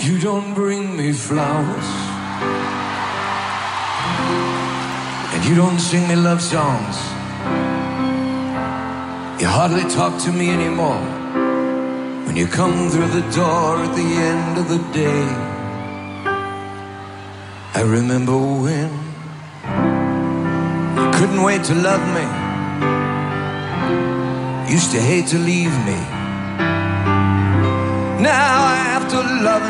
You don't bring me flowers. And you don't sing me love songs. You hardly talk to me anymore. When you come through the door at the end of the day. I remember when you couldn't wait to love me. Used to hate to leave me. Now I after loving me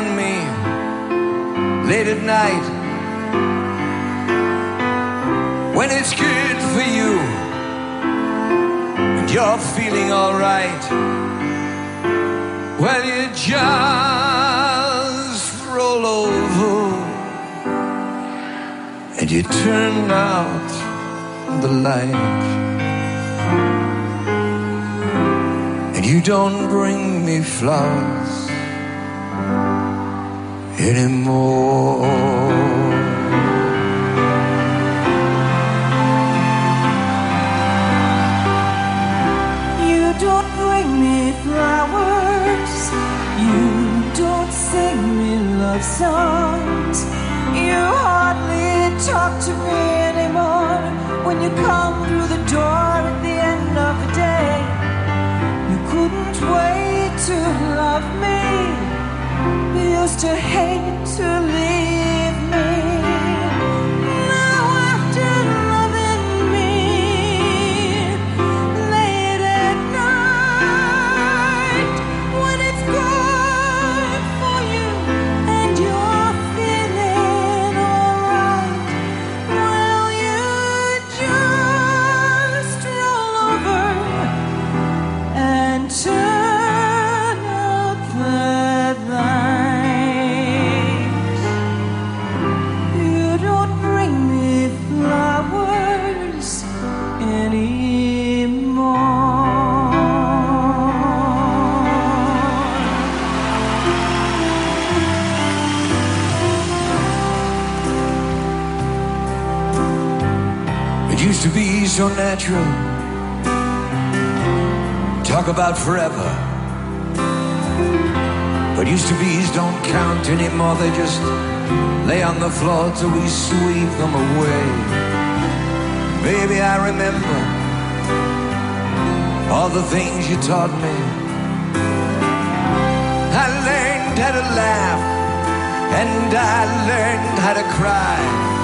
late at night, when it's good for you and you're feeling alright, well, you just roll over and you turn out the light. And you don't bring me flowers anymore. To hate to used to be so natural. Talk about forever. But used to be's don't count anymore. They just lay on the floor till we sweep them away. Baby, I remember all the things you taught me. I learned how to laugh and I learned how to cry.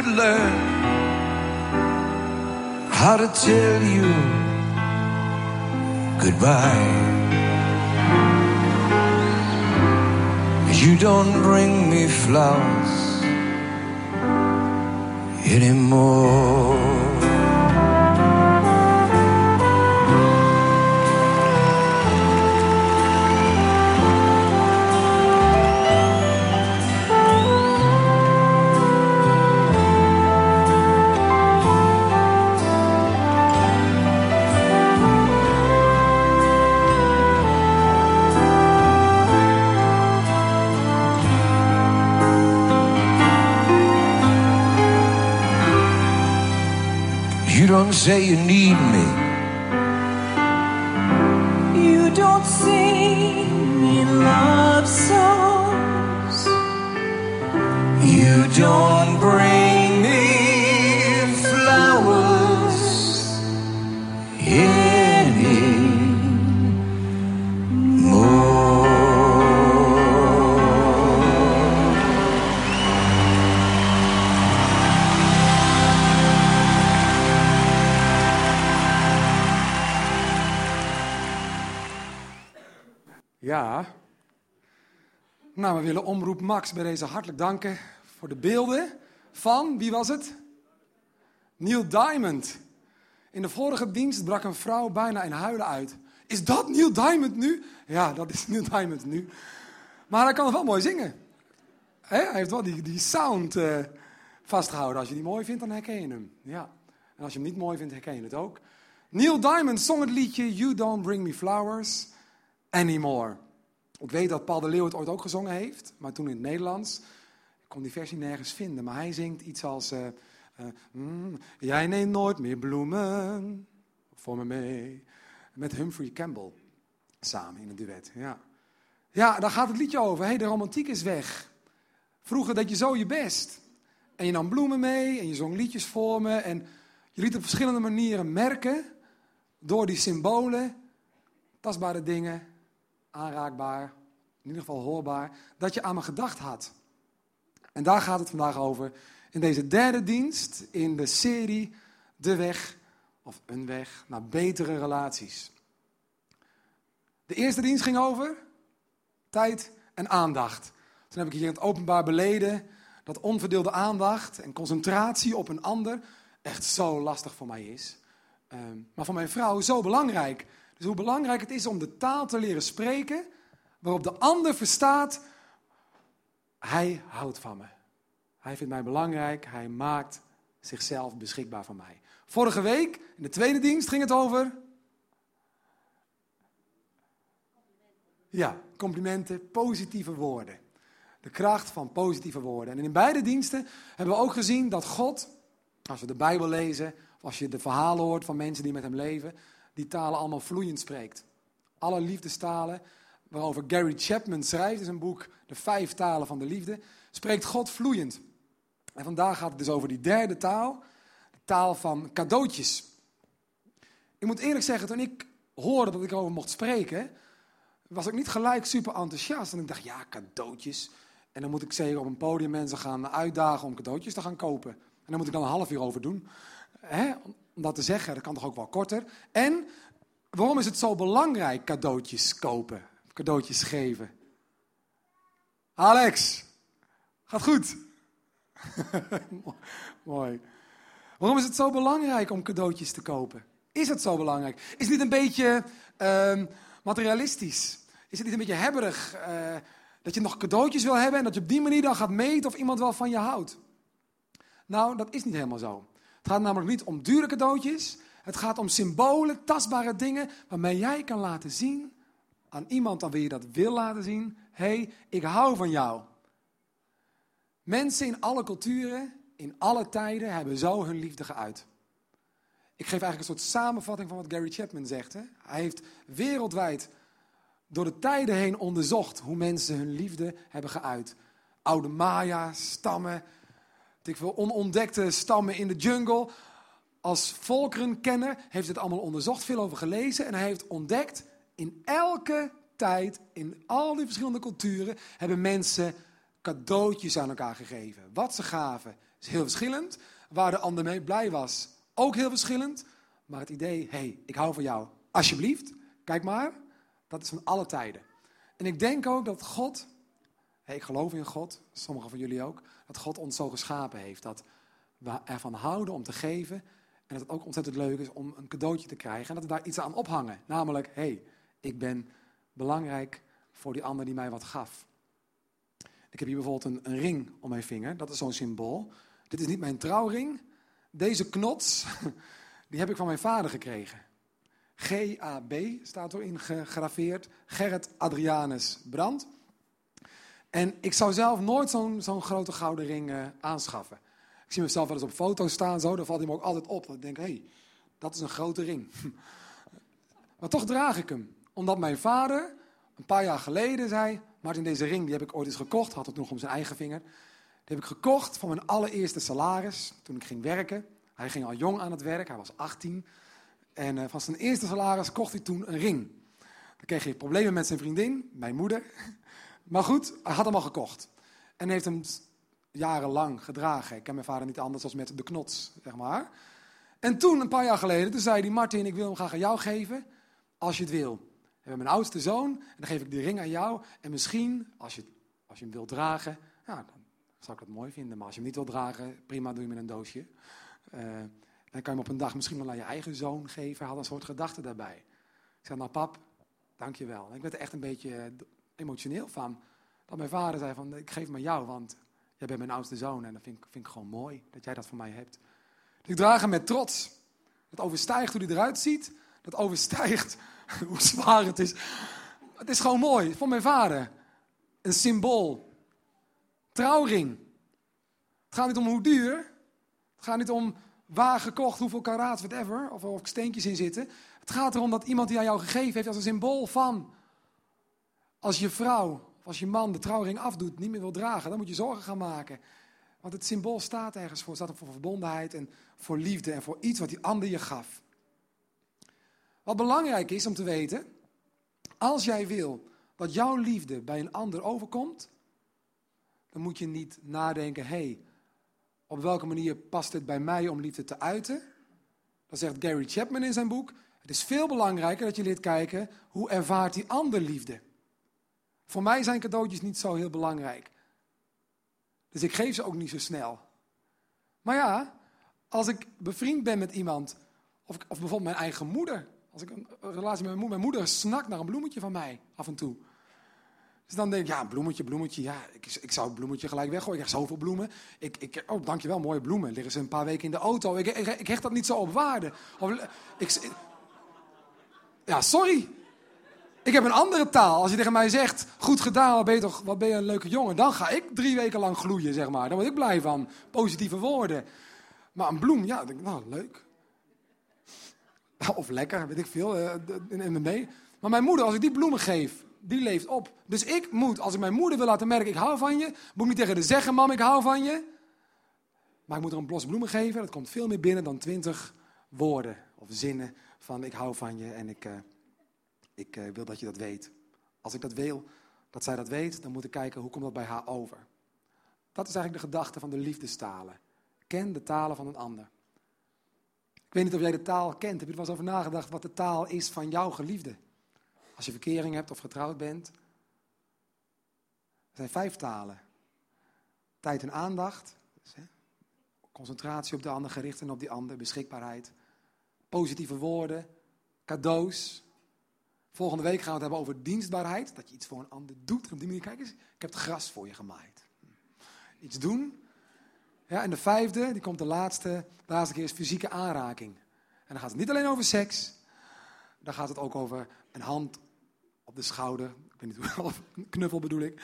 I could learn how to tell you goodbye. You don't bring me flowers anymore. Say you need we willen Omroep Max bij deze hartelijk danken voor de beelden van, wie was het? Neil Diamond. In de vorige dienst brak een vrouw bijna in huilen uit. Is dat Neil Diamond nu? Ja, dat is Neil Diamond nu. Maar hij kan wel mooi zingen. Hij heeft wel die, die sound eh, vastgehouden. Als je die mooi vindt, dan herken je hem. Ja. En als je hem niet mooi vindt, herken je het ook. Neil Diamond zong het liedje You Don't Bring Me Flowers Anymore. Ik weet dat Paul de Leeuw het ooit ook gezongen heeft, maar toen in het Nederlands. Ik kon die versie nergens vinden, maar hij zingt iets als... eh, eh, mm, jij neemt nooit meer bloemen voor me mee. Met Humphrey Campbell samen in een duet. Ja, ja daar gaat het liedje over. hey, de romantiek is weg. Vroeger deed je zo je best. En je nam bloemen mee en je zong liedjes voor me. En je liet op verschillende manieren merken, door die symbolen, tastbare dingen, aanraakbaar, in ieder geval hoorbaar, dat je aan me gedacht had. En daar gaat het vandaag over in deze derde dienst in de serie De Weg, of Een Weg, naar betere relaties. De eerste dienst ging over tijd en aandacht. Toen heb ik hier in het openbaar beleden dat onverdeelde aandacht en concentratie op een ander echt zo lastig voor mij is. Ehm, maar voor mijn vrouw zo belangrijk. Dus hoe belangrijk het is om de taal te leren spreken waarop de ander verstaat, hij houdt van me. Hij vindt mij belangrijk, hij maakt zichzelf beschikbaar voor mij. Vorige week, in de tweede dienst, ging het over. Ja, complimenten, positieve woorden. De kracht van positieve woorden. En in beide diensten hebben we ook gezien dat God, als we de Bijbel lezen, of als je de verhalen hoort van mensen die met hem leven, die talen allemaal vloeiend spreekt. Alle liefdestalen, waarover Gary Chapman schrijft in zijn boek De Vijf Talen van de Liefde, spreekt God vloeiend. En vandaag gaat het dus over die derde taal, de taal van cadeautjes. Ik moet eerlijk zeggen, toen ik hoorde dat ik erover mocht spreken, was ik niet gelijk super enthousiast. En ik dacht, ja, cadeautjes. En dan moet ik zeker op een podium mensen gaan uitdagen om cadeautjes te gaan kopen. En daar moet ik dan een half uur over doen. Hè? Om dat te zeggen, dat kan toch ook wel korter. En waarom is het zo belangrijk cadeautjes kopen? Cadeautjes geven? Alex, gaat goed. Mooi. Waarom is het zo belangrijk om cadeautjes te kopen? Is het zo belangrijk? Is het niet een beetje uh, materialistisch? Is het niet een beetje hebberig? Uh, dat je nog cadeautjes wil hebben en dat je op die manier dan gaat meten of iemand wel van je houdt? Nou, dat is niet helemaal zo. Het gaat namelijk niet om dure cadeautjes. Het gaat om symbolen, tastbare dingen waarmee jij kan laten zien aan iemand aan wie je dat wil laten zien. Hé, hey, ik hou van jou. Mensen in alle culturen, in alle tijden, hebben zo hun liefde geuit. Ik geef eigenlijk een soort samenvatting van wat Gary Chapman zegt. Hè? Hij heeft wereldwijd door de tijden heen onderzocht hoe mensen hun liefde hebben geuit. Oude Maya, stammen, ik veel, onontdekte stammen in de jungle. Als volkerenkenner heeft het allemaal onderzocht, veel over gelezen. En hij heeft ontdekt, in elke tijd, in al die verschillende culturen, hebben mensen cadeautjes aan elkaar gegeven. Wat ze gaven is heel verschillend. Waar de ander mee blij was, ook heel verschillend. Maar het idee, hé, hey, ik hou van jou, alsjeblieft, kijk maar, dat is van alle tijden. En ik denk ook dat God, hey, ik geloof in God, sommigen van jullie ook, dat God ons zo geschapen heeft. Dat we ervan houden om te geven. En dat het ook ontzettend leuk is om een cadeautje te krijgen. En dat we daar iets aan ophangen. Namelijk, hé, hey, ik ben belangrijk voor die ander die mij wat gaf. Ik heb hier bijvoorbeeld een, ring om mijn vinger. Dat is zo'n symbool. Dit is niet mijn trouwring. Deze knots, die heb ik van mijn vader gekregen. GAB staat erin gegraveerd. Gerrit Adrianus Brand. En ik zou zelf nooit zo'n zo'n grote gouden ring uh, aanschaffen. Ik zie mezelf wel eens op foto's staan, zo, dan valt hij me ook altijd op. Dan denk ik, hé, hey, dat is een grote ring. maar toch draag ik hem. Omdat mijn vader een paar jaar geleden zei, Martin, deze ring die heb ik ooit eens gekocht, had het nog om zijn eigen vinger. Die heb ik gekocht van mijn allereerste salaris, toen ik ging werken. Hij ging al jong aan het werk, hij was 18. En uh, van zijn eerste salaris kocht hij toen een ring. Dan kreeg hij problemen met zijn vriendin, mijn moeder. Maar goed, hij had hem al gekocht. En heeft hem jarenlang gedragen. Ik ken mijn vader niet anders dan met de knots, zeg maar. En toen, een paar jaar geleden, toen zei hij... Martin, ik wil hem graag aan jou geven, als je het wil. We hebben mijn oudste zoon, en dan geef ik die ring aan jou. En misschien, als je, als je hem wilt dragen, ja, dan zou ik dat mooi vinden. Maar als je hem niet wilt dragen, prima, doe je met een doosje. Uh, dan kan je hem op een dag misschien wel aan je eigen zoon geven. Hij had een soort gedachte daarbij. Ik zei, nou pap, dank je wel. Ik werd er echt een beetje emotioneel van. Dat mijn vader zei van, ik geef maar jou, want jij bent mijn oudste zoon. En dat vind ik, vind ik gewoon mooi, dat jij dat voor mij hebt. Dus ik draag hem met trots. Dat overstijgt hoe hij eruit ziet. Dat overstijgt hoe zwaar het is. Het is gewoon mooi, voor mijn vader. Een symbool. Trouwring. Het gaat niet om hoe duur. Het gaat niet om waar gekocht, hoeveel karaat, whatever. Of er steentjes in zitten. Het gaat erom dat iemand die aan jou gegeven heeft als een symbool van. Als je vrouw als je man de trouwring afdoet, niet meer wil dragen, dan moet je zorgen gaan maken. Want het symbool staat ergens voor. Staat voor verbondenheid en voor liefde en voor iets wat die ander je gaf. Wat belangrijk is om te weten, als jij wil dat jouw liefde bij een ander overkomt, dan moet je niet nadenken, hé, hey, op welke manier past het bij mij om liefde te uiten? Dat zegt Gary Chapman in zijn boek. Het is veel belangrijker dat je leert kijken, hoe ervaart die ander liefde? Voor mij zijn cadeautjes niet zo heel belangrijk. Dus ik geef ze ook niet zo snel. Maar ja, als ik bevriend ben met iemand, of, of bijvoorbeeld mijn eigen moeder, als ik een, relatie met mijn moeder, mijn moeder snakt naar een bloemetje van mij af en toe. Dus dan denk ik, ja, bloemetje, bloemetje, ja, ik, ik zou het bloemetje gelijk weggooien. Ik heb zoveel bloemen. Ik, ik, oh, dankjewel, mooie bloemen. Liggen ze een paar weken in de auto. Ik, ik, ik hecht dat niet zo op waarde. Of, ik, ja, sorry. Ik heb een andere taal. Als je tegen mij zegt, goed gedaan, wat ben je, toch, wat ben je een leuke jongen. Dan ga ik drie weken lang gloeien, zeg maar. Daar word ik blij van. Positieve woorden. Maar een bloem, ja, denk ik, nou, leuk. Of lekker, weet ik veel, uh, in mee. Maar mijn moeder, als ik die bloemen geef, die leeft op. Dus ik moet, als ik mijn moeder wil laten merken, ik hou van je, moet ik niet tegen haar zeggen, mam, ik hou van je. Maar ik moet er een blos bloemen geven, dat komt veel meer binnen dan twintig woorden of zinnen van ik hou van je en ik, uh, ik uh, wil dat je dat weet. Als ik dat wil, dat zij dat weet, dan moet ik kijken hoe komt dat bij haar over. Dat is eigenlijk de gedachte van de liefdestalen. Ken de talen van een ander. Ik weet niet of jij de taal kent. Heb je er wel eens over nagedacht wat de taal is van jouw geliefde? Als je verkering hebt of getrouwd bent. Er zijn vijf talen. Tijd en aandacht. Dus, hè, concentratie op de ander, gericht en op die ander. Beschikbaarheid. Positieve woorden. Cadeaus. Volgende week gaan we het hebben over dienstbaarheid. Dat je iets voor een ander doet. op die manier, kijk eens, ik heb het gras voor je gemaaid. Iets doen. Ja, en de vijfde, die komt de laatste, de laatste keer, is fysieke aanraking. En dan gaat het niet alleen over seks. Dan gaat het ook over een hand op de schouder. Ik weet niet hoe, een knuffel bedoel ik.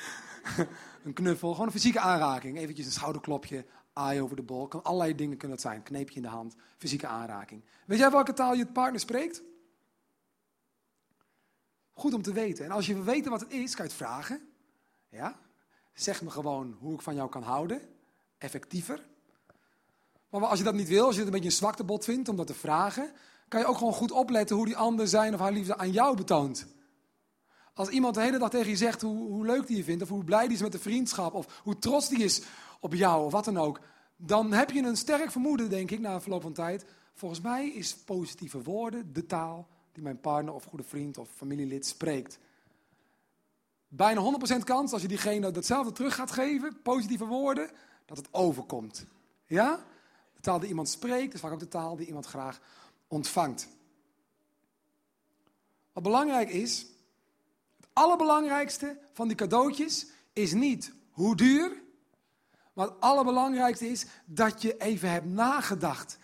een knuffel, gewoon een fysieke aanraking. Eventjes een schouderklopje, aai over de bol. Kan allerlei dingen kunnen dat zijn. Kneepje in de hand, fysieke aanraking. Weet jij welke taal je partner spreekt? Goed om te weten. En als je wil weten wat het is, kan je het vragen. Ja? Zeg me gewoon hoe ik van jou kan houden. Effectiever. Maar als je dat niet wil, als je het een beetje een zwaktebod vindt om dat te vragen, kan je ook gewoon goed opletten hoe die ander zijn of haar liefde aan jou betoont. Als iemand de hele dag tegen je zegt hoe, hoe leuk die je vindt, of hoe blij die is met de vriendschap, of hoe trots die is op jou, of wat dan ook, dan heb je een sterk vermoeden, denk ik, na verloop van tijd. Volgens mij is positieve woorden de taal die mijn partner of goede vriend of familielid spreekt. Bijna 100% kans als je diegene datzelfde terug gaat geven, positieve woorden, dat het overkomt. Ja? De taal die iemand spreekt is vaak ook de taal die iemand graag ontvangt. Wat belangrijk is, het allerbelangrijkste van die cadeautjes is niet hoe duur, maar het allerbelangrijkste is dat je even hebt nagedacht.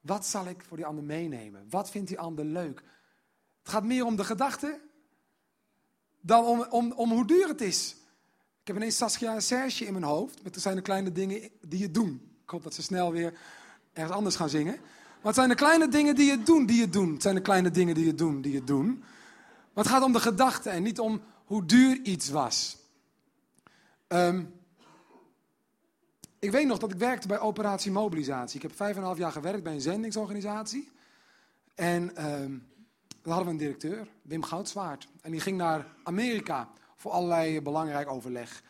Wat zal ik voor die ander meenemen? Wat vindt die ander leuk? Het gaat meer om de gedachte dan om, om, om hoe duur het is. Ik heb ineens Saskia en Serge in mijn hoofd. Met er zijn de kleine dingen die je doen. Ik hoop dat ze snel weer ergens anders gaan zingen. Maar het zijn de kleine dingen die je doen, die je doen. Het zijn de kleine dingen die je doen, die je doen. Maar het gaat om de gedachte en niet om hoe duur iets was. Um, ik weet nog dat ik werkte bij Operatie Mobilisatie. Ik heb vijf en een half jaar gewerkt bij een zendingsorganisatie. En um, dan hadden we een directeur, Wim Goudzwaard. En die ging naar Amerika voor allerlei belangrijk overleg.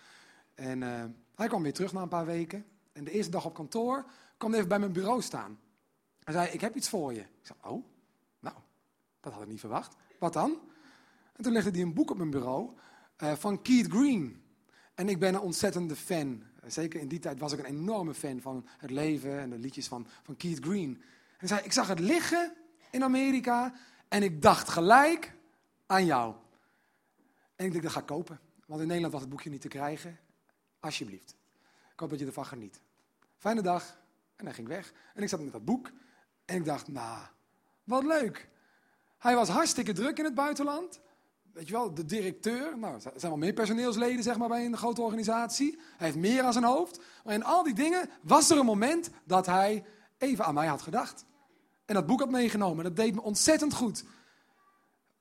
En uh, hij kwam weer terug na een paar weken. En de eerste dag op kantoor kwam hij even bij mijn bureau staan. Hij zei, ik heb iets voor je. Ik zei, oh, nou, dat had ik niet verwacht. Wat dan? En toen legde hij een boek op mijn bureau uh, van Keith Green. En ik ben een ontzettende fan. Zeker in die tijd was ik een enorme fan van het leven en de liedjes van, van Keith Green. En hij zei, ik zag het liggen in Amerika en ik dacht gelijk aan jou. En ik denk, dat ga ik kopen. Want in Nederland was het boekje niet te krijgen. Alsjeblieft. Ik hoop dat je ervan geniet. Fijne dag. En hij ging weg. En ik zat met dat boek. En ik dacht, nou, wat leuk. Hij was hartstikke druk in het buitenland. weet je wel, de directeur. Nou, er zijn wel meer personeelsleden zeg maar, bij een grote organisatie. Hij heeft meer aan zijn hoofd. Maar in al die dingen was er een moment dat hij even aan mij had gedacht. En dat boek had meegenomen. Dat deed me ontzettend goed.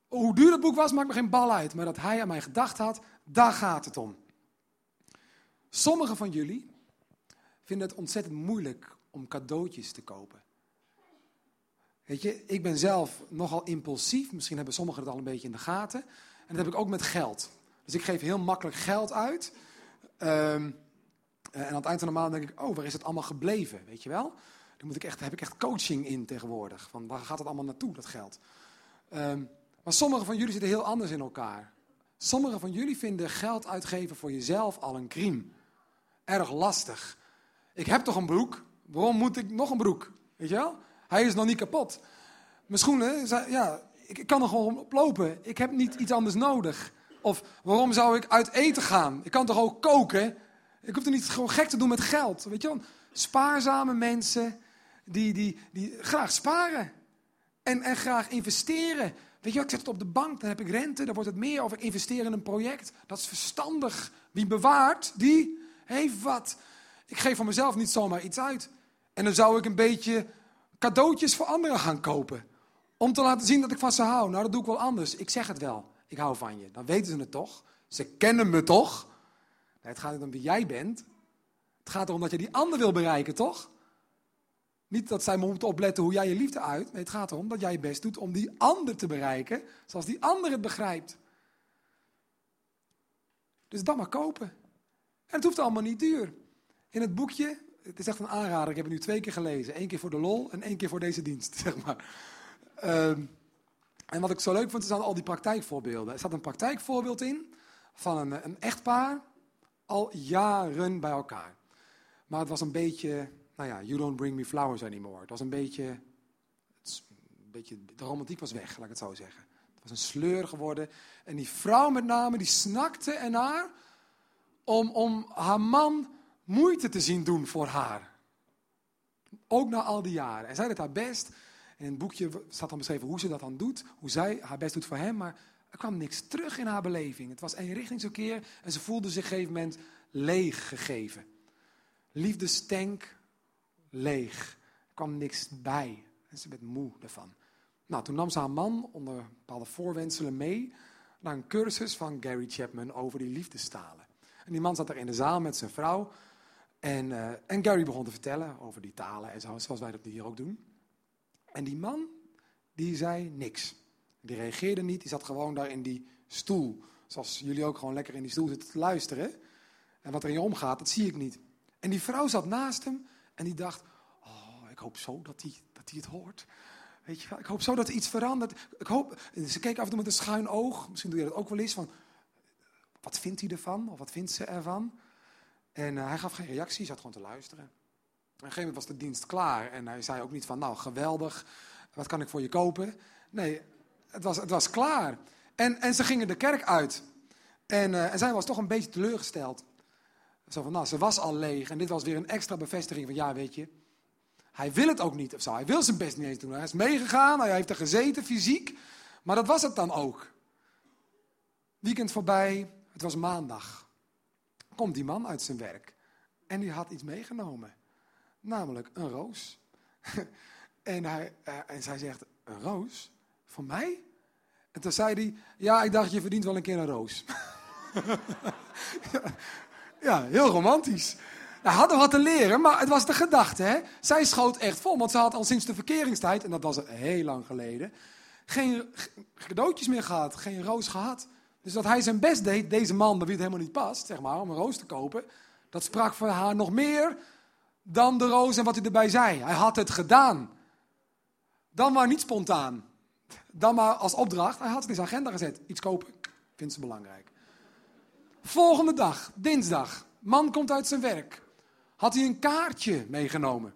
Hoe duur het boek was, maakt me geen bal uit. Maar dat hij aan mij gedacht had, daar gaat het om. Sommigen van jullie vinden het ontzettend moeilijk om cadeautjes te kopen. Weet je, ik ben zelf nogal impulsief. Misschien hebben sommigen het al een beetje in de gaten. En dat heb ik ook met geld. Dus ik geef heel makkelijk geld uit. Ehm, en aan het eind van de maand denk ik, oh, waar is het allemaal gebleven? Weet je wel? Moet ik echt, heb ik echt coaching in tegenwoordig. Van waar gaat het allemaal naartoe, dat geld? Ehm, maar sommigen van jullie zitten heel anders in elkaar. Sommigen van jullie vinden geld uitgeven voor jezelf al een crime. Erg lastig. Ik heb toch een broek? Waarom moet ik nog een broek? Weet je wel? Hij is nog niet kapot. Mijn schoenen, ja, ik kan er gewoon op lopen. Ik heb niet iets anders nodig. Of waarom zou ik uit eten gaan? Ik kan toch ook koken? Ik hoef er niet gewoon gek te doen met geld. Weet je wel? Spaarzame mensen die, die, die graag sparen. En, en graag investeren. Weet je, ik zet het op de bank, dan heb ik rente, dan wordt het meer. Of ik investeer in een project. Dat is verstandig. Wie bewaart, die heeft wat. Ik geef van mezelf niet zomaar iets uit. En dan zou ik een beetje cadeautjes voor anderen gaan kopen. Om te laten zien dat ik van ze hou. Nou, dat doe ik wel anders. Ik zeg het wel. Ik hou van je. Dan weten ze het toch. Ze kennen me toch. Het gaat niet om wie jij bent. Het gaat erom dat je die ander wil bereiken, toch? Niet dat zij moeten opletten hoe jij je liefde uit. Nee, het gaat erom dat jij je best doet om die ander te bereiken. Zoals die ander het begrijpt. Dus dan maar kopen. En het hoeft allemaal niet duur. In het boekje het is echt een aanrader. Ik heb het nu twee keer gelezen. Eén keer voor de lol en één keer voor deze dienst, zeg maar. Ehm, en wat ik zo leuk vond, is al die praktijkvoorbeelden. Er staat een praktijkvoorbeeld in van een, een echtpaar al jaren bij elkaar. Maar het was een beetje, nou ja, you don't bring me flowers anymore. Het was een beetje, het, een beetje de romantiek was weg, laat ik het zo zeggen. Het was een sleur geworden. En die vrouw met name, die snakte ernaar om, om haar man moeite te zien doen voor haar. Ook na al die jaren. En zij deed haar best. In het boekje staat dan beschreven hoe ze dat dan doet. Hoe zij haar best doet voor hem. Maar er kwam niks terug in haar beleving. Het was eenrichtingsverkeer. En ze voelde zich op een gegeven moment leeg gegeven. Liefdestank leeg. Er kwam niks bij. En ze werd moe daarvan. Nou, toen nam ze haar man onder bepaalde voorwenselen mee naar een cursus van Gary Chapman over die liefdestalen. En die man zat er in de zaal met zijn vrouw. En, uh, en Gary begon te vertellen over die talen en zo, zoals wij dat hier ook doen. En die man, die zei niks. Die reageerde niet, die zat gewoon daar in die stoel. Zoals jullie ook gewoon lekker in die stoel zitten te luisteren. En wat er in je omgaat, dat zie ik niet. En die vrouw zat naast hem en die dacht, oh, ik hoop zo dat hij dat het hoort. Weet je, ik hoop zo dat er iets verandert. Ik hoop, ze keek af en toe met een schuin oog. Misschien doe je dat ook wel eens. Van, wat vindt hij ervan? Of wat vindt ze ervan? En uh, hij gaf geen reactie, hij zat gewoon te luisteren. En op een gegeven moment was de dienst klaar. En hij zei ook niet van, nou geweldig, wat kan ik voor je kopen? Nee, het was, het was klaar. En, en ze gingen de kerk uit. En, uh, en zij was toch een beetje teleurgesteld. Zo van, nou, ze was al leeg. En dit was weer een extra bevestiging van, ja, weet je, hij wil het ook niet of zo. Hij wil zijn best niet eens doen. Hij is meegegaan, hij heeft er gezeten, fysiek. Maar dat was het dan ook. Weekend voorbij, het was maandag komt die man uit zijn werk. En die had iets meegenomen. Namelijk een roos. en, hij, uh, en zij zegt, een roos? Voor mij? En toen zei hij, ja, ik dacht, je verdient wel een keer een roos. ja, heel romantisch. Hij had er wat te leren, maar het was de gedachte. Hè? Zij schoot echt vol, want ze had al sinds de verkeringstijd, en dat was heel lang geleden, geen cadeautjes meer gehad, geen roos gehad. Dus dat hij zijn best deed, deze man, bij wie het helemaal niet past, zeg maar, om een roos te kopen, dat sprak voor haar nog meer dan de roos en wat hij erbij zei. Hij had het gedaan. Dan maar niet spontaan. Dan maar als opdracht. Hij had het in zijn agenda gezet. Iets kopen. Vindt ze belangrijk. Volgende dag, dinsdag. Man komt uit zijn werk. Had hij een kaartje meegenomen.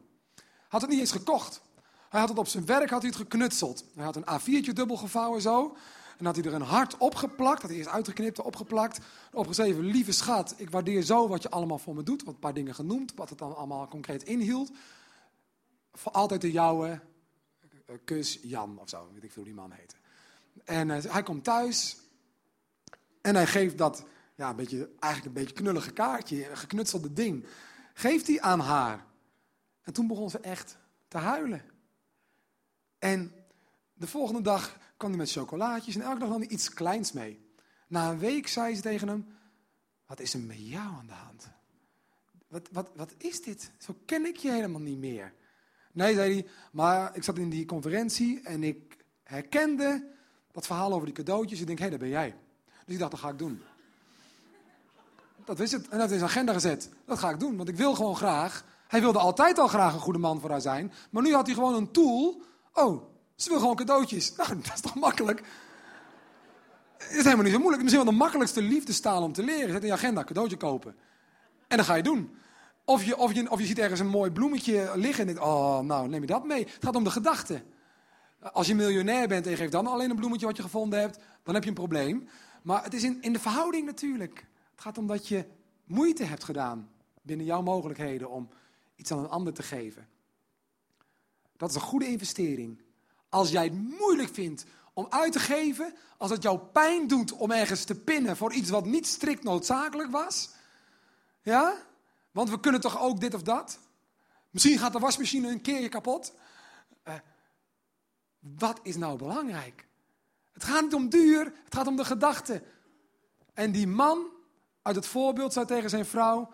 Had het niet eens gekocht. Hij had het op zijn werk had hij het geknutseld. Hij had een A4'tje dubbel gevouwen zo. En had hij er een hart opgeplakt, had hij eerst uitgeknipt, opgeplakt, opgeschreven, lieve schat, ik waardeer zo wat je allemaal voor me doet. Wat een paar dingen genoemd, wat het dan allemaal concreet inhield. Voor altijd de jouwe, eh, kus Jan of zo, weet ik veel hoe die man heette. En uh, hij komt thuis En hij geeft dat, ja, een beetje, eigenlijk een beetje knullige kaartje, geknutselde ding, geeft hij aan haar. En toen begon ze echt te huilen. En de volgende dag kwam hij met chocolaatjes en elke dag nam hij iets kleins mee. Na een week zei ze tegen hem, wat is er met jou aan de hand? Wat, wat, wat is dit? Zo ken ik je helemaal niet meer. Nee, zei hij, maar ik zat in die conferentie en ik herkende dat verhaal over die cadeautjes. Ik denk, hé, hey, daar ben jij. Dus ik dacht, dat ga ik doen. Dat is het. En dat is agenda gezet. Dat ga ik doen, want ik wil gewoon graag. Hij wilde altijd al graag een goede man voor haar zijn. Maar nu had hij gewoon een tool. Oh, ze wil gewoon cadeautjes. Nou, dat is toch makkelijk? Het is helemaal niet zo moeilijk. Misschien wel de makkelijkste liefdestaal om te leren. Zet in je agenda, cadeautje kopen. En dan ga je doen. Of je, of, je, of je ziet ergens een mooi bloemetje liggen en denkt, oh, nou, neem je dat mee. Het gaat om de gedachte. Als je miljonair bent en je geeft dan alleen een bloemetje wat je gevonden hebt, dan heb je een probleem. Maar het is in, in de verhouding natuurlijk. Het gaat om dat je moeite hebt gedaan binnen jouw mogelijkheden om iets aan een ander te geven. Dat is een goede investering. Als jij het moeilijk vindt om uit te geven, als het jou pijn doet om ergens te pinnen voor iets wat niet strikt noodzakelijk was, ja, want we kunnen toch ook dit of dat? Misschien gaat de wasmachine een keerje kapot. Uh, wat is nou belangrijk? Het gaat niet om duur, het gaat om de gedachte. En die man uit het voorbeeld zei tegen zijn vrouw: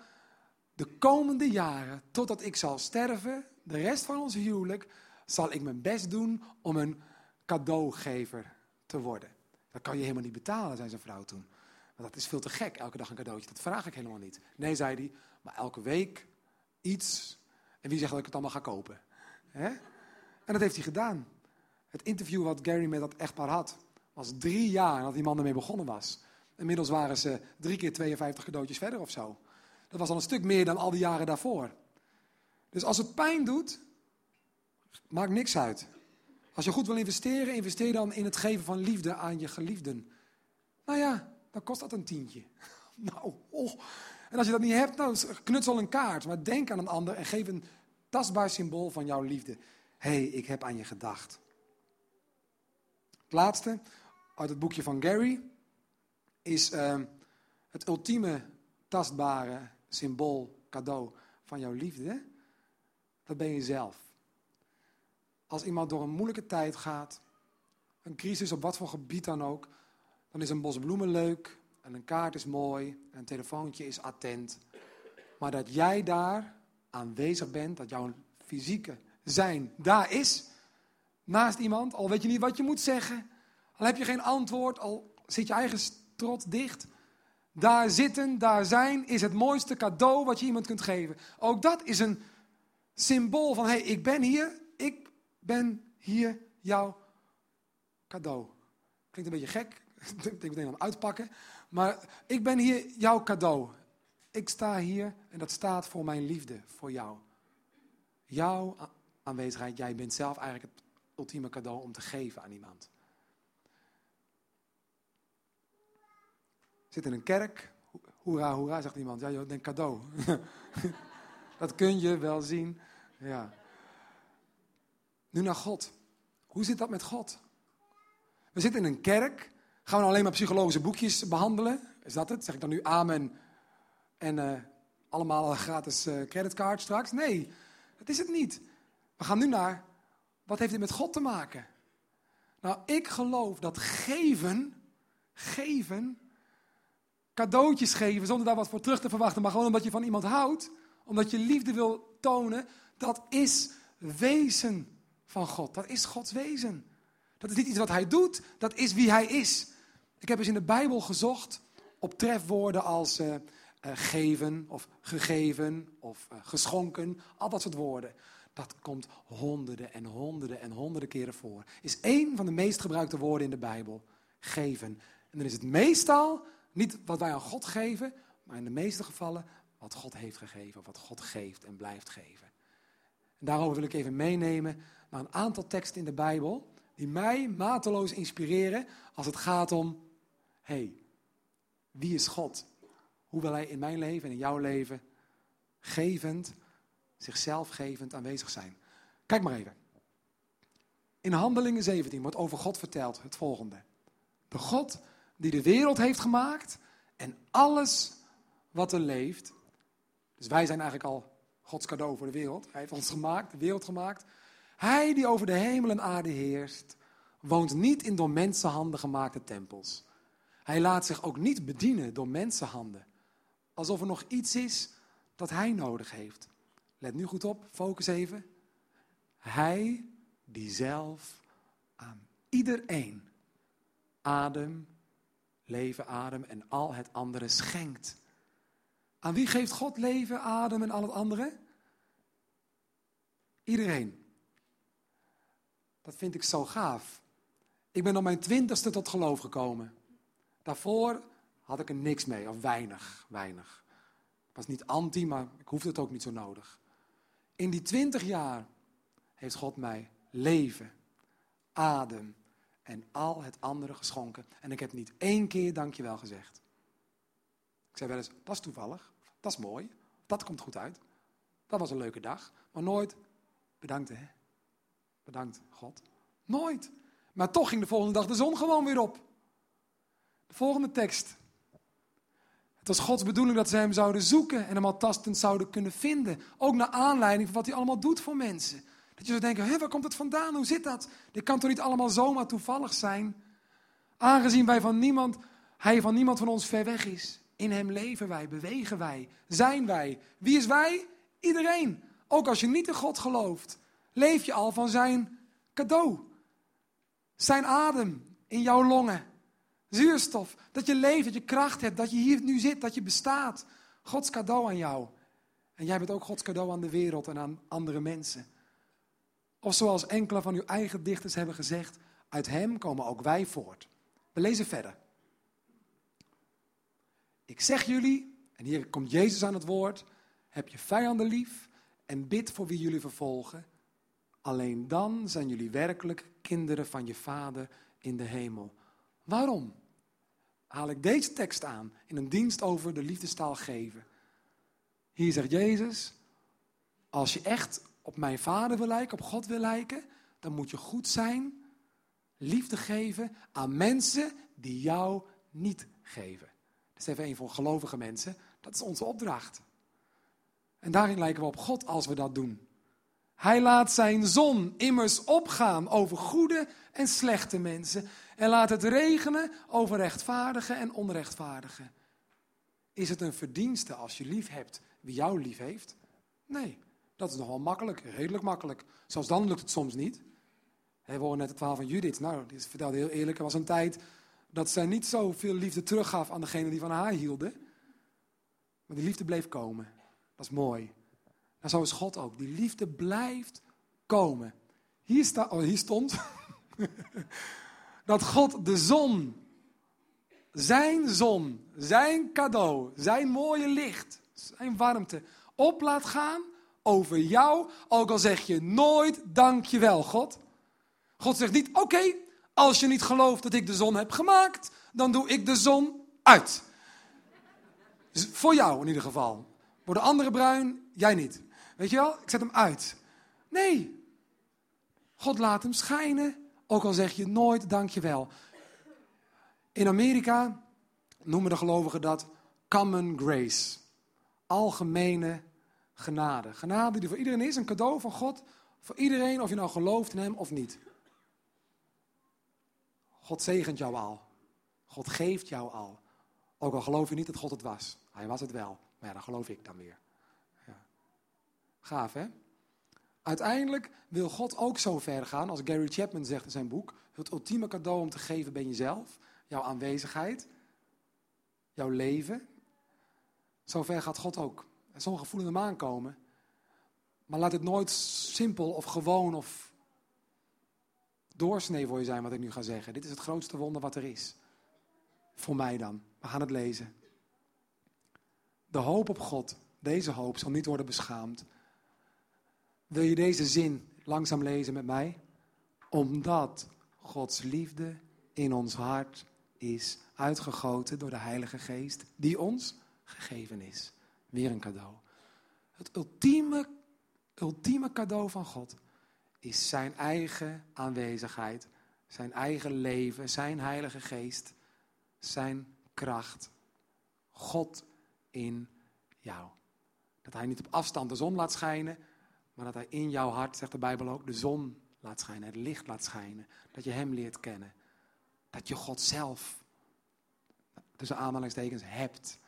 De komende jaren, totdat ik zal sterven, de rest van ons huwelijk, zal ik mijn best doen om een cadeaugever te worden. Dat kan je helemaal niet betalen, zei zijn vrouw toen. Want dat is veel te gek, elke dag een cadeautje. Dat vraag ik helemaal niet. Nee, zei hij, maar elke week iets. En wie zegt dat ik het allemaal ga kopen? En dat heeft hij gedaan. Het interview wat Gary met dat echtpaar had, was drie jaar dat die man ermee begonnen was. Inmiddels waren ze drie keer 52 cadeautjes verder of zo. Dat was al een stuk meer dan al die jaren daarvoor. Dus als het pijn doet, maakt niks uit. Als je goed wil investeren, investeer dan in het geven van liefde aan je geliefden. Nou ja, dan kost dat een tientje. Nou, oh. En als je dat niet hebt, nou, knutsel een kaart. Maar denk aan een ander en geef een tastbaar symbool van jouw liefde. Hé, hey, ik heb aan je gedacht. Laatste uit het boekje van Gary is uh, het ultieme tastbare symbool, cadeau van jouw liefde. Dat ben je zelf. Als iemand door een moeilijke tijd gaat, een crisis op wat voor gebied dan ook, dan is een bos bloemen leuk en een kaart is mooi en een telefoontje is attent. Maar dat jij daar aanwezig bent, dat jouw fysieke zijn daar is, naast iemand, al weet je niet wat je moet zeggen, al heb je geen antwoord, al zit je eigen strot dicht. Daar zitten, daar zijn, is het mooiste cadeau wat je iemand kunt geven. Ook dat is een symbool van, hé, hey, ik ben hier, ik ben hier jouw cadeau. Klinkt een beetje gek, ik denk meteen aan uitpakken. Maar ik ben hier jouw cadeau. Ik sta hier en dat staat voor mijn liefde, voor jou. Jouw aanwezigheid, jij bent zelf eigenlijk het ultieme cadeau om te geven aan iemand. Zit in een kerk, hoera, hoera, zegt iemand. Ja, joh, denk cadeau. dat kun je wel zien. Ja. Nu naar God. Hoe zit dat met God? We zitten in een kerk Gaan we alleen maar psychologische boekjes behandelen? Is dat het? Zeg ik dan nu amen en uh, allemaal gratis uh, creditcard straks? Nee, dat is het niet. We gaan nu naar, wat heeft dit met God te maken? Nou, ik geloof dat geven, geven, cadeautjes geven zonder daar wat voor terug te verwachten, maar gewoon omdat je van iemand houdt, omdat je liefde wil tonen, dat is wezen van God. Dat is Gods wezen. Dat is niet iets wat hij doet, dat is wie hij is. Ik heb eens in de Bijbel gezocht op trefwoorden als uh, uh, geven of gegeven of uh, geschonken, al dat soort woorden. Dat komt honderden en honderden en honderden keren voor. Is één van de meest gebruikte woorden in de Bijbel. Geven. En dan is het meestal niet wat wij aan God geven, maar in de meeste gevallen wat God heeft gegeven, wat God geeft en blijft geven. En daarover wil ik even meenemen naar een aantal teksten in de Bijbel die mij mateloos inspireren als het gaat om hey, wie is God? Hoe wil Hij in mijn leven en in jouw leven gevend, zichzelf gevend aanwezig zijn? Kijk maar even. In Handelingen 17 wordt over God verteld het volgende. De God die de wereld heeft gemaakt en alles wat er leeft. Dus wij zijn eigenlijk al Gods cadeau voor de wereld. Hij heeft ons gemaakt, de wereld gemaakt. Hij die over de hemel en aarde heerst, woont niet in door mensenhanden gemaakte tempels. Hij laat zich ook niet bedienen door mensenhanden. Alsof er nog iets is dat hij nodig heeft. Let nu goed op, focus even. Hij die zelf aan iedereen adem, leven, adem en al het andere schenkt. Aan wie geeft God leven, adem en al het andere? Iedereen. Dat vind ik zo gaaf. Ik ben op mijn twintigste tot geloof gekomen. Daarvoor had ik er niks mee, of weinig, weinig. Ik was niet anti, maar ik hoefde het ook niet zo nodig. In die twintig jaar heeft God mij leven, adem en al het andere geschonken. En ik heb niet één keer dankjewel gezegd. Ik zei wel eens, dat is toevallig, dat is mooi, dat komt goed uit. Dat was een leuke dag, maar nooit bedankt hè. Bedankt God. Nooit. Maar toch ging de volgende dag de zon gewoon weer op. De volgende tekst. Het was Gods bedoeling dat ze hem zouden zoeken en hem al tastend zouden kunnen vinden. Ook naar aanleiding van wat hij allemaal doet voor mensen. Dat je zou denken, waar komt het vandaan? Hoe zit dat? Dit kan toch niet allemaal zomaar toevallig zijn? Aangezien wij van niemand, hij van niemand van ons ver weg is. In hem leven wij, bewegen wij, zijn wij. Wie is wij? Iedereen. Ook als je niet in God gelooft, leef je al van zijn cadeau. Zijn adem in jouw longen. Zuurstof. Dat je leeft, dat je kracht hebt, dat je hier nu zit, dat je bestaat. Gods cadeau aan jou. En jij bent ook Gods cadeau aan de wereld en aan andere mensen. Of zoals enkele van uw eigen dichters hebben gezegd, uit hem komen ook wij voort. We lezen verder. Ik zeg jullie, en hier komt Jezus aan het woord, heb je vijanden lief en bid voor wie jullie vervolgen. Alleen dan zijn jullie werkelijk kinderen van je Vader in de hemel. Waarom? Haal ik deze tekst aan in een dienst over de liefdestaal geven. Hier zegt Jezus, als je echt op mijn Vader wil lijken, op God wil lijken, dan moet je goed zijn, liefde geven aan mensen die jou niet geven. Dat is even een voor gelovige mensen. Dat is onze opdracht. En daarin lijken we op God als we dat doen. Hij laat zijn zon immers opgaan over goede en slechte mensen en laat het regenen over rechtvaardigen en onrechtvaardigen. Is het een verdienste als je lief hebt wie jou lief heeft? Nee, dat is nogal makkelijk, redelijk makkelijk. Zelfs dan lukt het soms niet. We horen net het verhaal van Judith. Nou, die vertelde heel eerlijk, er was een tijd dat zij niet zoveel liefde teruggaf aan degene die van haar hielden. Maar die liefde bleef komen. Dat is mooi. En zo is God ook. Die liefde blijft komen. Hier, sta, oh, hier stond dat God de zon, zijn zon, zijn cadeau, zijn mooie licht, zijn warmte op laat gaan over jou, ook al zeg je nooit dankjewel God. God zegt niet, oké, als je niet gelooft dat ik de zon heb gemaakt, dan doe ik de zon uit. Dus voor jou in ieder geval. Worden anderen bruin, jij niet. Weet je wel, ik zet hem uit. Nee, God laat hem schijnen, ook al zeg je nooit dankjewel. In Amerika noemen de gelovigen dat common grace. Algemene genade. Genade die voor iedereen is, een cadeau van God. Voor iedereen, of je nou gelooft in hem of niet. God zegent jou al. God geeft jou al. Ook al geloof je niet dat God het was. Hij was het wel. Maar ja, dan geloof ik dan weer. Ja. Gaaf, hè? Uiteindelijk wil God ook zo ver gaan, als Gary Chapman zegt in zijn boek. Het ultieme cadeau om te geven ben jezelf. Jouw aanwezigheid. Jouw leven. Zo ver gaat God ook. En sommige voelen hem aankomen. Maar laat het nooit simpel of gewoon of doorsnee voor je zijn wat ik nu ga zeggen. Dit is het grootste wonder wat er is. Voor mij dan. We gaan het lezen. De hoop op God, deze hoop zal niet worden beschaamd. Wil je deze zin langzaam lezen met mij? Omdat Gods liefde in ons hart is uitgegoten door de Heilige Geest die ons gegeven is. Weer een cadeau. Het ultieme, ultieme cadeau van God is zijn eigen aanwezigheid, zijn eigen leven, zijn Heilige Geest, zijn kracht. God in jou. Dat hij niet op afstand de zon laat schijnen, maar dat hij in jouw hart, zegt de Bijbel ook, de zon laat schijnen, het licht laat schijnen. Dat je hem leert kennen. Dat je God zelf, tussen aanhalingstekens, hebt.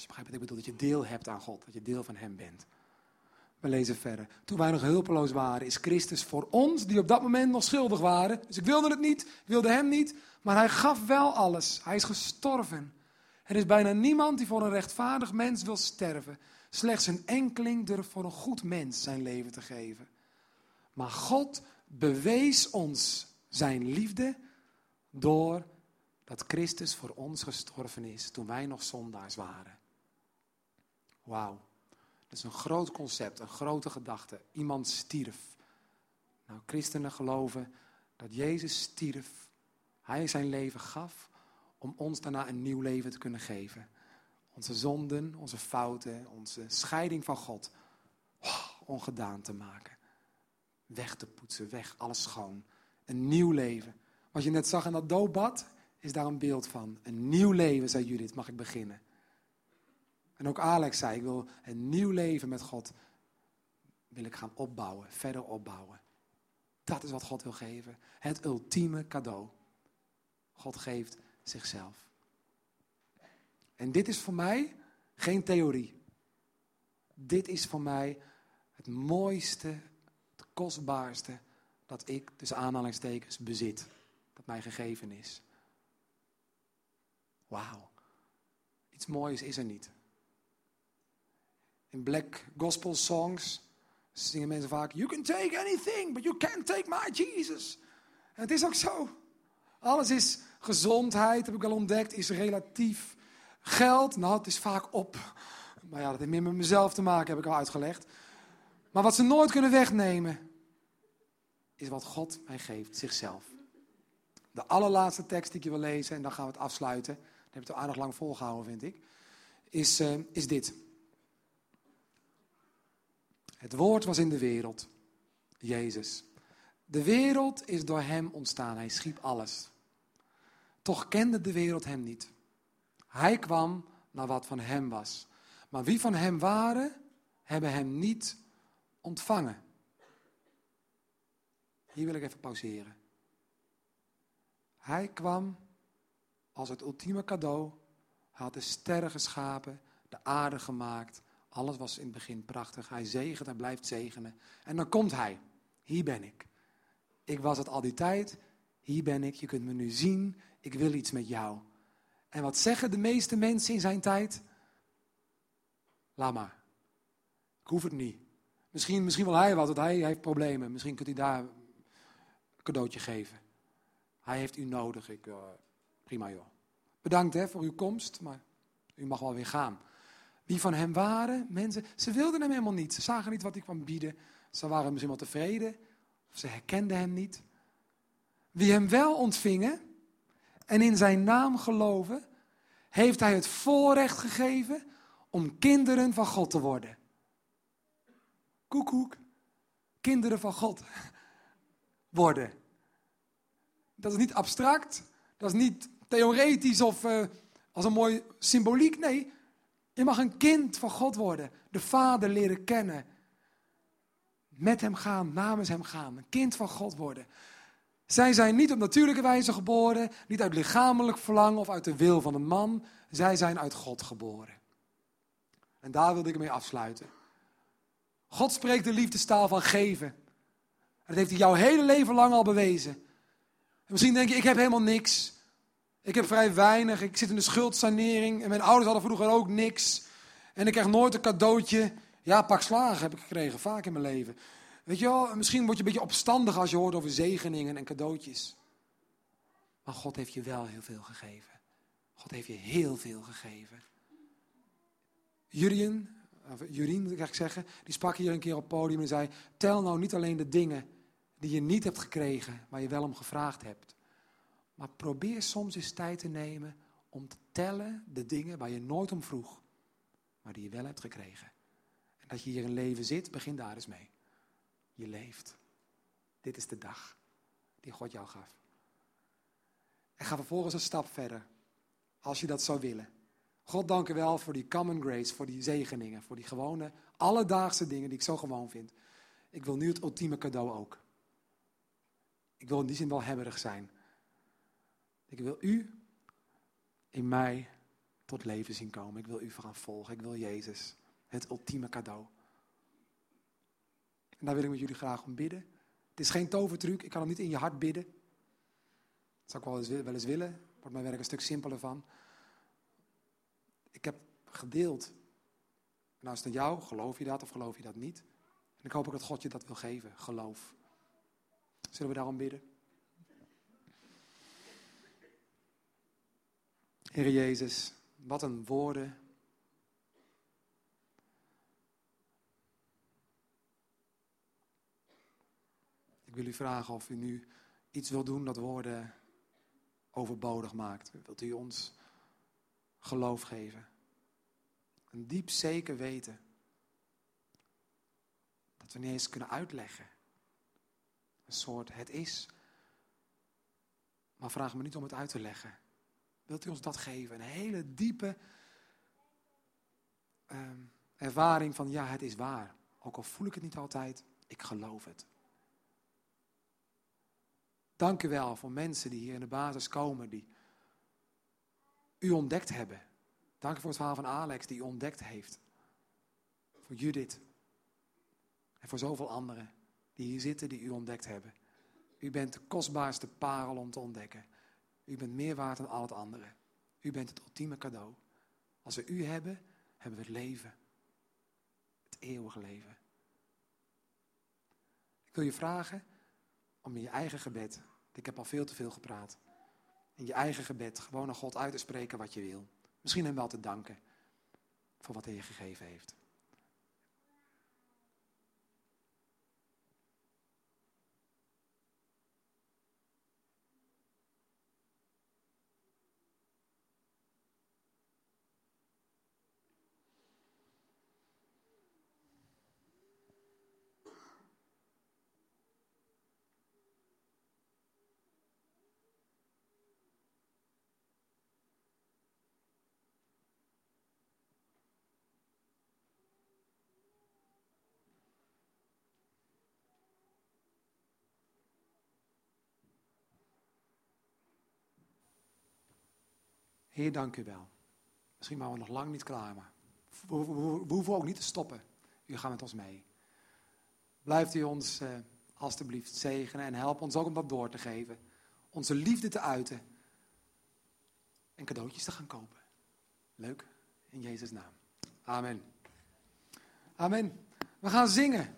Als je begrijpt ik bedoel, dat je deel hebt aan God, dat je deel van hem bent. We lezen verder. Toen wij nog hulpeloos waren, is Christus voor ons, die op dat moment nog schuldig waren. Dus ik wilde het niet, ik wilde hem niet, maar hij gaf wel alles. Hij is gestorven. Er is bijna niemand die voor een rechtvaardig mens wil sterven. Slechts een enkeling durft voor een goed mens zijn leven te geven. Maar God bewees ons zijn liefde door dat Christus voor ons gestorven is toen wij nog zondaars waren. Wauw. Dat is een groot concept, een grote gedachte. Iemand stierf. Nou, christenen geloven dat Jezus stierf. Hij zijn leven gaf om ons daarna een nieuw leven te kunnen geven. Onze zonden, onze fouten, onze scheiding van God ongedaan te maken. Weg te poetsen, weg, alles schoon. Een nieuw leven. Wat je net zag in dat doopbad, is daar een beeld van. Een nieuw leven, zei Judith, mag ik beginnen. En ook Alex zei, ik wil een nieuw leven met God, wil ik gaan opbouwen, verder opbouwen. Dat is wat God wil geven. Het ultieme cadeau. God geeft zichzelf. En dit is voor mij geen theorie. Dit is voor mij het mooiste, het kostbaarste dat ik, tussen aanhalingstekens, bezit. Dat mij gegeven is. Wauw. Iets moois is er niet. In black gospel songs zingen mensen vaak: You can take anything, but you can't take my Jesus. En het is ook zo. Alles is gezondheid, heb ik al ontdekt, is relatief. Geld, nou, het is vaak op. Maar ja, dat heeft meer met mezelf te maken, heb ik al uitgelegd. Maar wat ze nooit kunnen wegnemen, is wat God mij geeft, zichzelf. De allerlaatste tekst die ik je wil lezen, en dan gaan we het afsluiten. Dat heb het aardig lang volgehouden, vind ik. Is, uh, is dit. Het woord was in de wereld. Jezus. De wereld is door hem ontstaan. Hij schiep alles. Toch kende de wereld hem niet. Hij kwam naar wat van hem was. Maar wie van hem waren, hebben hem niet ontvangen. Hier wil ik even pauzeren. Hij kwam als het ultieme cadeau. Hij had de sterren geschapen, de aarde gemaakt. Alles was in het begin prachtig. Hij zegent, hij blijft zegenen. En dan komt hij. Hier ben ik. Ik was het al die tijd. Hier ben ik. Je kunt me nu zien. Ik wil iets met jou. En wat zeggen de meeste mensen in zijn tijd? Laat maar. Ik hoef het niet. Misschien, misschien wil hij wat, want hij heeft problemen. Misschien kunt u daar een cadeautje geven. Hij heeft u nodig. Ik, uh, prima joh. Bedankt hè, voor uw komst, maar u mag wel weer gaan. Wie van hem waren, mensen, ze wilden hem helemaal niet. Ze zagen niet wat hij kwam bieden. Ze waren misschien wel tevreden. Of ze herkenden hem niet. Wie hem wel ontvingen en in zijn naam geloven, heeft hij het voorrecht gegeven om kinderen van God te worden. Koekoek, kinderen van God worden. Dat is niet abstract, dat is niet theoretisch of uh, als een mooi symboliek. Nee, je mag een kind van God worden, de Vader leren kennen, met Hem gaan, namens Hem gaan, een kind van God worden. Zij zijn niet op natuurlijke wijze geboren, niet uit lichamelijk verlangen of uit de wil van een man. Zij zijn uit God geboren. En daar wilde ik mee afsluiten. God spreekt de liefdestaal van geven. dat heeft hij jouw hele leven lang al bewezen. En misschien denk je, ik heb helemaal niks. Ik heb vrij weinig. Ik zit in de schuldsanering. En mijn ouders hadden vroeger ook niks. En ik krijg nooit een cadeautje. Ja, pak slagen heb ik gekregen, vaak in mijn leven. Weet je wel, misschien word je een beetje opstandig als je hoort over zegeningen en cadeautjes. Maar God heeft je wel heel veel gegeven. God heeft je heel veel gegeven. Jurien, of Jurien moet ik zeggen, die sprak hier een keer op het podium en zei: Tel nou niet alleen de dingen die je niet hebt gekregen, waar je wel om gevraagd hebt. Maar probeer soms eens tijd te nemen om te tellen de dingen waar je nooit om vroeg, maar die je wel hebt gekregen. En dat je hier in leven zit, begin daar eens mee. Je leeft. Dit is de dag die God jou gaf. En ga vervolgens een stap verder. Als je dat zou willen. God, dank u wel voor die common grace, voor die zegeningen, voor die gewone, alledaagse dingen die ik zo gewoon vind. Ik wil nu het ultieme cadeau ook. Ik wil in die zin wel hebberig zijn. Ik wil u in mij tot leven zien komen. Ik wil u gaan volgen. Ik wil Jezus. Het ultieme cadeau. En daar wil ik met jullie graag om bidden. Het is geen tovertruc. Ik kan hem niet in je hart bidden. Dat zou ik wel eens, wel eens willen. Wordt mijn werk een stuk simpeler van. Ik heb gedeeld. Nou is het aan jou. Geloof je dat of geloof je dat niet? En ik hoop ook dat God je dat wil geven. Geloof. Zullen we daarom bidden? Heer Jezus, wat een woorden. Ik wil u vragen of u nu iets wil doen dat woorden overbodig maakt. Wilt u ons geloof geven? Een diep zeker weten. Dat we niet eens kunnen uitleggen. Een soort het is. Maar vraag me niet om het uit te leggen. Wilt u ons dat geven? Een hele diepe uh, ervaring van ja, het is waar. Ook al voel ik het niet altijd, ik geloof het. Dank u wel voor mensen die hier in de basis komen, die u ontdekt hebben. Dank u voor het verhaal van Alex, die u ontdekt heeft. Voor Judith. En voor zoveel anderen die hier zitten, die u ontdekt hebben. U bent de kostbaarste parel om te ontdekken. U bent meer waard dan al het andere. U bent het ultieme cadeau. Als we u hebben, hebben we het leven. Het eeuwige leven. Ik wil je vragen om in je eigen gebed, ik heb al veel te veel gepraat, in je eigen gebed gewoon naar God uit te spreken wat je wil. Misschien hem wel te danken voor wat hij je gegeven heeft. Heer, dank u wel. Misschien waren we nog lang niet klaar, maar we, hoeven ook niet te stoppen. U gaat met ons mee. Blijft u ons uh, alstublieft zegenen en help ons ook om dat door te geven. Onze liefde te uiten. En cadeautjes te gaan kopen. Leuk? In Jezus' naam. Amen. Amen. We gaan zingen.